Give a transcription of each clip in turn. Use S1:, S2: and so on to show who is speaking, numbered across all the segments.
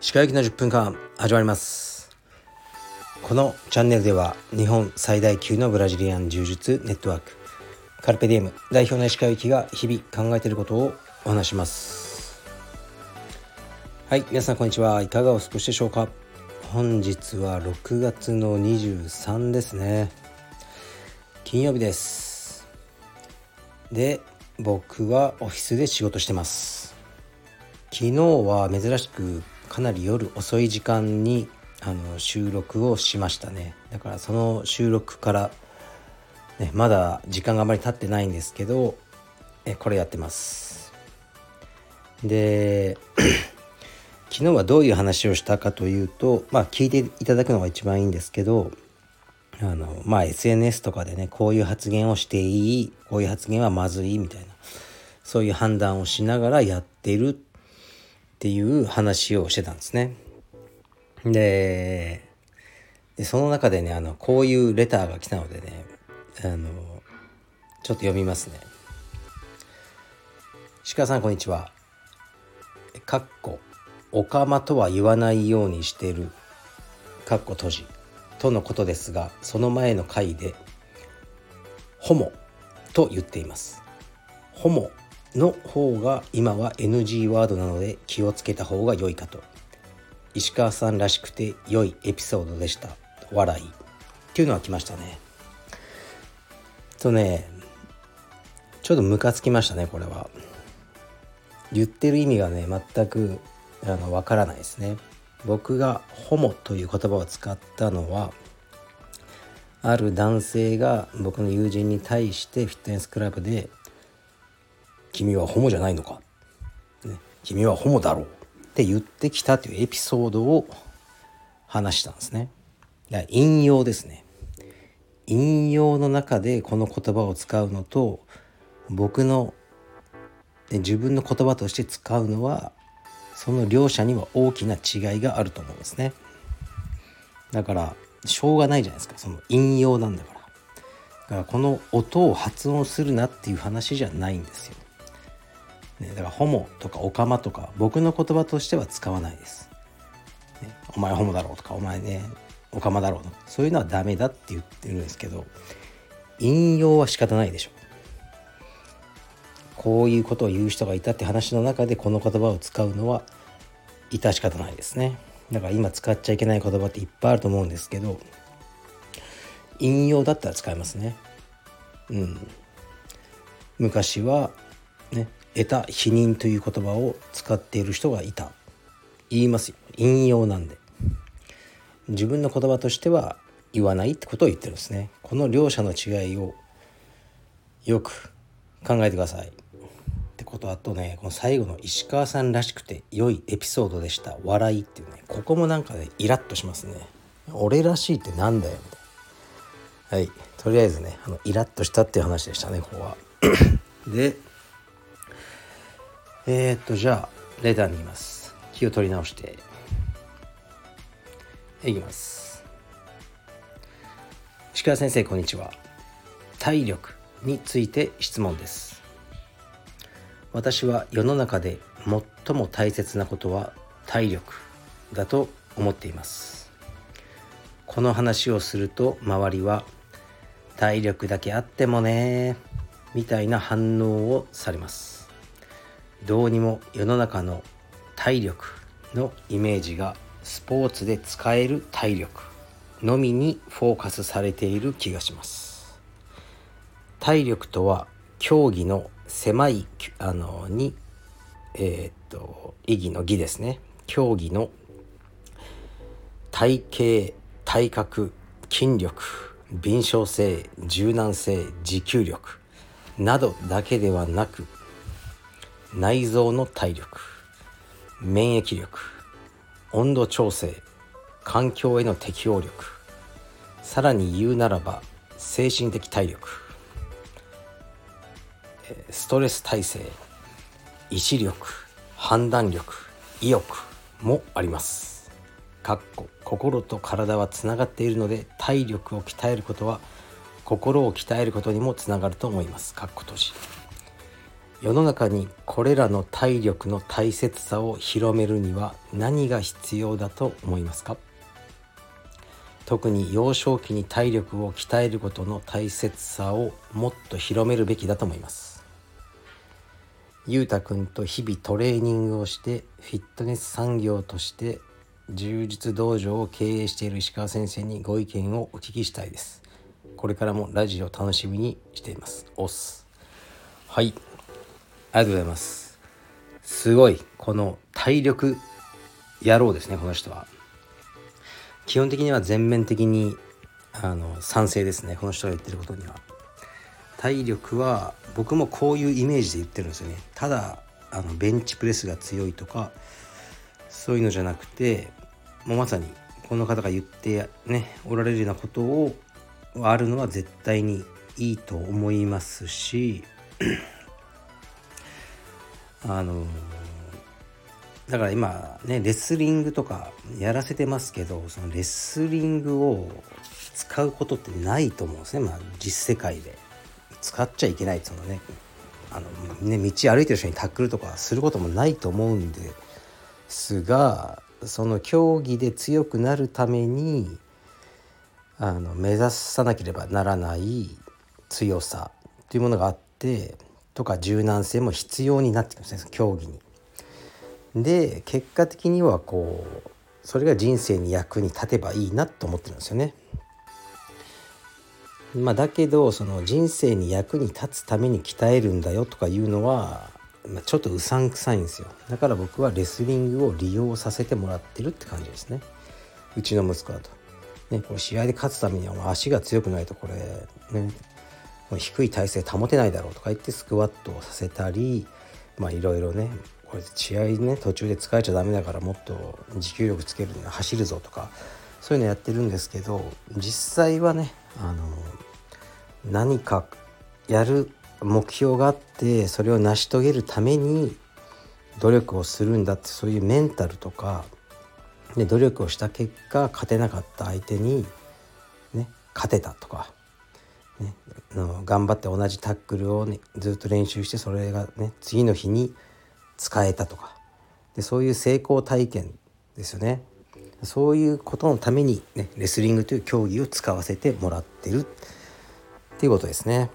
S1: 歯科行きの10分間始まります。このチャンネルでは日本最大級のブラジリアン柔術ネットワーク。カルペディエム代表の石川行きが日々考えていることをお話します。はい皆さんこんにちは。いかがお過ごしでしょうか？本日は6月の23ですね。金曜日です。で僕はオフィスで仕事してます。昨日は珍しくかなり夜遅い時間にあの収録をしましたね。だからその収録から、ね、まだ時間があまり経ってないんですけどえこれやってます。で 昨日はどういう話をしたかというとまあ聞いていただくのが一番いいんですけどあのまあ SNS とかでねこういう発言をしていいこういう発言はまずいみたいなそういう判断をしながらやってるっていう話をしてたんですね。でその中でねあのこういうレターが来たのでねあのちょっと読みますね。鹿さんこんにちは。かっこおかまとは言わないようにしてるかっこ閉じとのことですがその前の回でホモと言っています。ホモの方が今は NG ワードなので気をつけた方が良いかと。石川さんらしくて良いエピソードでした。笑い。っていうのは来ましたね。とねちょっとムカつきましたねこれは。言ってる意味がね全くあのわからないですね。僕が「ホモ」という言葉を使ったのはある男性が僕の友人に対してフィットネスクラブで君はホモじゃないのか、君はホモだろうって言ってきたというエピソードを話したんですね。引用ですね。引用の中でこの言葉を使うのと僕の自分の言葉として使うのはその両者には大きな違いがあると思うんですね。だからしょうがないじゃないですかその引用なんだから。だからこの音を発音するなっていう話じゃないんですよ。ね、だからホモとかオカマとか僕の言葉としては使わないです。ね、お前ホモだろうとかお前ねオカマだろうとかそういうのはダメだって言ってるんですけど引用は仕方ないでしょ。こういうことを言う人がいたって話の中でこの言葉を使うのは致し方ないですね。だから今使っちゃいけない言葉っていっぱいあると思うんですけど引用だったら使いますね。うん。昔はね得た否認という言葉を使っている人がいた言いますよ引用なんで自分の言葉としては言わないってことを言ってるんですねこの両者の違いをよく考えてくださいってことあとねこの最後の石川さんらしくて良いエピソードでした。笑いっていうねここもなんかねイラッとしますね。俺らしいってなんだよみたいな。はい。とりあえずねあのイラッとしたっていう話でしたねここは。でえー、っとじゃあレターに行きます。気を取り直して。いきます。石川先生こんにちは。体力について質問です私は世の中で最も大切なことは体力だと思っています。この話をすると周りは体力だけあってもねみたいな反応をされます。どうにも世の中の体力のイメージがスポーツで使える体力のみにフォーカスされている気がします。体力とは競技の狭いあのにえー、っと意義の義ですね。競技の体型体格筋力敏捷性柔軟性持久力などだけではなく内臓の体力免疫力温度調整環境への適応力さらに言うならば精神的体力ストレス耐性意志力判断力意欲もあります。かっこ心と体はつながっているので体力を鍛えることは心を鍛えることにもつながると思います。かっこ閉じ。世の中にこれらの体力の大切さを広めるには何が必要だと思いますか？特に幼少期に体力を鍛えることの大切さをもっと広めるべきだと思います。ゆうたくんと日々トレーニングをしてフィットネス産業として充実道場を経営している石川先生にご意見をお聞きしたいです。これからもラジオ楽しみにしています。おっす。はい。ありがとうございます。すごいこの体力野郎ですねこの人は。基本的には全面的にあの賛成ですねこの人が言ってることには。体力は僕もこういうイメージで言ってるんですよね。ただあのベンチプレスが強いとかそういうのじゃなくてもうまさにこの方が言ってねおられるようなことをあるのは絶対にいいと思いますし あのだから今ねレスリングとかやらせてますけどそのレスリングを使うことってないと思うんですね、まあ、実世界で。使っちゃいけないそのねあのね道歩いてる人にタックルとかすることもないと思うんですがその競技で強くなるためにあの目指さなければならない強さというものがあってとか柔軟性も必要になってきますね競技に。で結果的にはこうそれが人生に役に立てばいいなと思ってるんですよね。まあ、だけどその人生に役に立つために鍛えるんだよとかいうのは、まあ、ちょっとうさんくさいんですよだから僕はレスリングを利用させてもらってるって感じですねうちの息子だと。ね、これ試合で勝つためには足が強くないとこれね低い体勢保てないだろうとか言ってスクワットをさせたりまあいろいろねこれ試合ね途中で疲れちゃダメだからもっと持久力つけるには走るぞとかそういうのやってるんですけど実際はねあの何かやる目標があってそれを成し遂げるために努力をするんだってそういうメンタルとかで努力をした結果勝てなかった相手に、ね、勝てたとかね、の頑張って同じタックルを、ね、ずっと練習してそれがね次の日に使えたとかでそういう成功体験ですよね。そういうことのために、ね、レスリングという競技を使わせてもらってる。っていうことですね。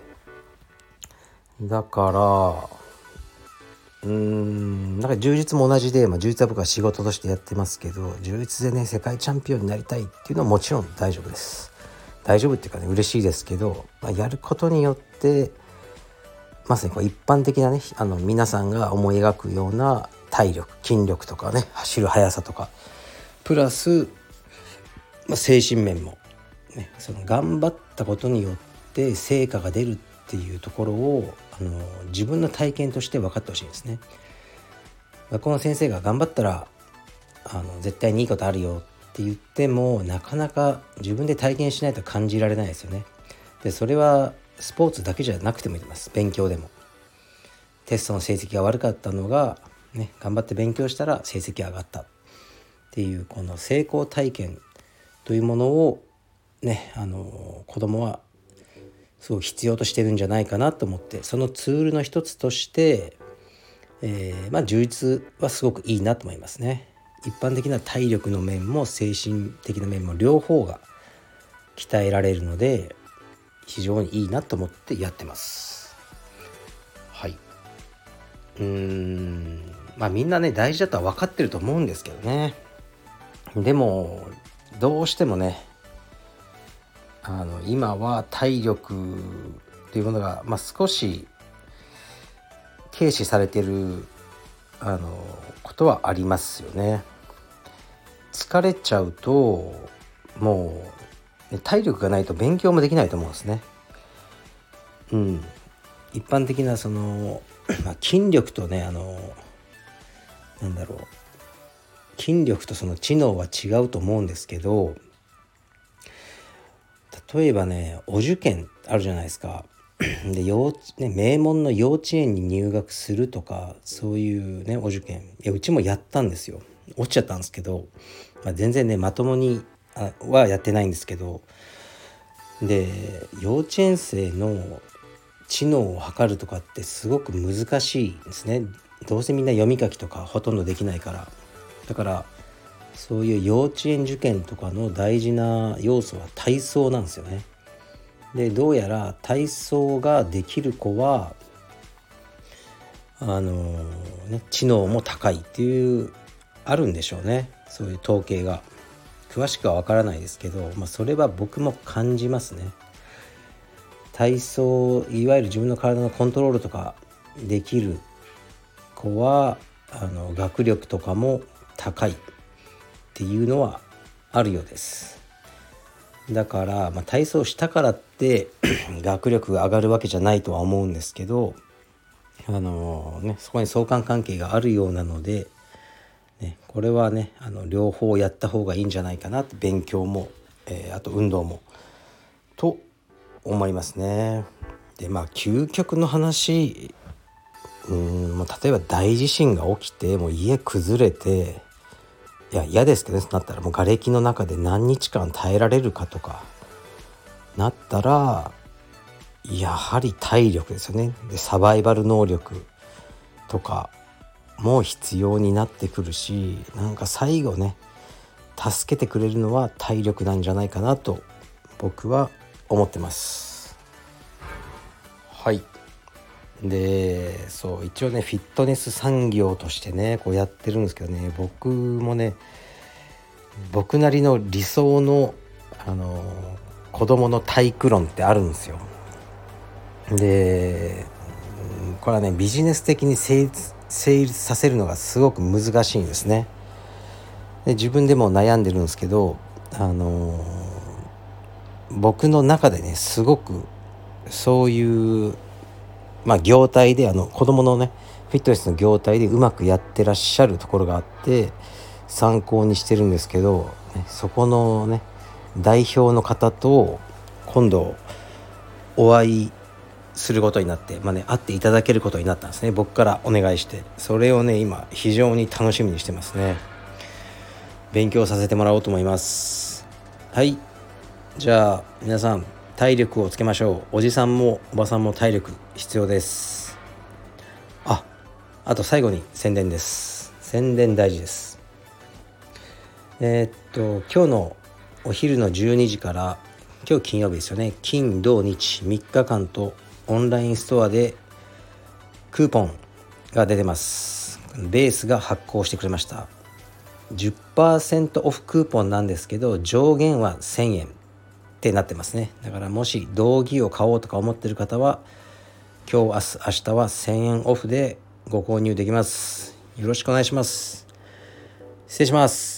S1: だからうーんなんか充実も同じで、まあ、充実は僕は仕事としてやってますけど充実でね世界チャンピオンになりたいっていうのはもちろん大丈夫です。大丈夫っていうかね嬉しいですけど、まあ、やることによってまさにこう一般的なねあの皆さんが思い描くような体力筋力とかね走る速さとかプラス、まあ、精神面も、ね、その頑張ったことによって成果が出るっていうところをあの自分の体験として分かってほしいんですね。学校の先生が頑張ったらあの絶対にいいことあるよって言ってもなかなか自分で体験しないと感じられないですよね。でそれはスポーツだけじゃなくてもいいます勉強でも。テストの成績が悪かったのが、ね、頑張って勉強したら成績上がったっていうこの成功体験というものをねあの子供はすごい必要としてるんじゃないかなと思ってそのツールの一つとして、えー、まあ充実はすごくいいなと思いますね。一般的な体力の面も精神的な面も両方が鍛えられるので非常にいいなと思ってやってます。はい。うーん。まあみんなね大事だとは分かってると思うんですけどね。でもどうしてもねあの今は体力っていうものが、まあ、少し軽視されてるあのことはありますよね。疲れちゃうともう体力がないと勉強もできないと思うんですね。うん、一般的なその、まあ、筋力とねあのなんだろう筋力とその知能は違うと思うんですけど例えばねお受験あるじゃないですか。で幼ね、名門の幼稚園に入学するとかそういうねお受験。いやうちもやったんですよ。落ちちゃったんですけど、まあ、全然ねまともにあはやってないんですけど。で幼稚園生の知能を測るとかってすごく難しいですね。どうせみんな読み書きとかほとんどできないから。だからそういう幼稚園受験とかの大事な要素は体操なんですよね。でどうやら体操ができる子はあの、ね知能も高いっていうあるんでしょうね。そういう統計が。詳しくは分からないですけど、まあ、それは僕も感じますね。体操いわゆる自分の体のコントロールとかできる子はあの学力とかも高い。っていうのはあるようですだから、まあ、体操したからって 学力が上がるわけじゃないとは思うんですけどあのねそこに相関関係があるようなので、ね、これはねあの両方やった方がいいんじゃないかなって勉強も、えー、あと運動もと思いますね。でまあ究極の話うん例えば大地震が起きてもう家崩れていや嫌ですけどねなったらもう瓦礫の中で何日間耐えられるかとかなったらやはり体力ですよね。でサバイバル能力とかも必要になってくるしなんか最後ね助けてくれるのは体力なんじゃないかなと僕は思ってます。はい。でそう一応ねフィットネス産業としてねこうやってるんですけどね僕もね僕なりの理想のあの子供の体育論ってあるんですよ。でこれはねビジネス的に成立成立させるのがすごく難しいんですね。で自分でも悩んでるんですけどあの僕の中でねすごくそういうまあ業態であの子供のねフィットネスの業態でうまくやってらっしゃるところがあって参考にしてるんですけど、そこのね代表の方と今度お会いすることになって、まあね、会っていただけることになったんですね。僕からお願いして。それをね今非常に楽しみにしてますね。勉強させてもらおうと思います。はい。じゃあ皆さん体力をつけましょう。おじさんもおばさんも体力必要です。ああと最後に宣伝です。宣伝大事です。えー、っと今日のお昼の12時から今日金曜日ですよね。金土日3日間とオンラインストアでクーポンが出てます。ベースが発行してくれました。10%オフクーポンなんですけど上限は1000円。ってなってますね。だからもし道着を買おうとか思ってる方は今日明日明日は1000円オフでご購入できます。よろしくお願いします。失礼します。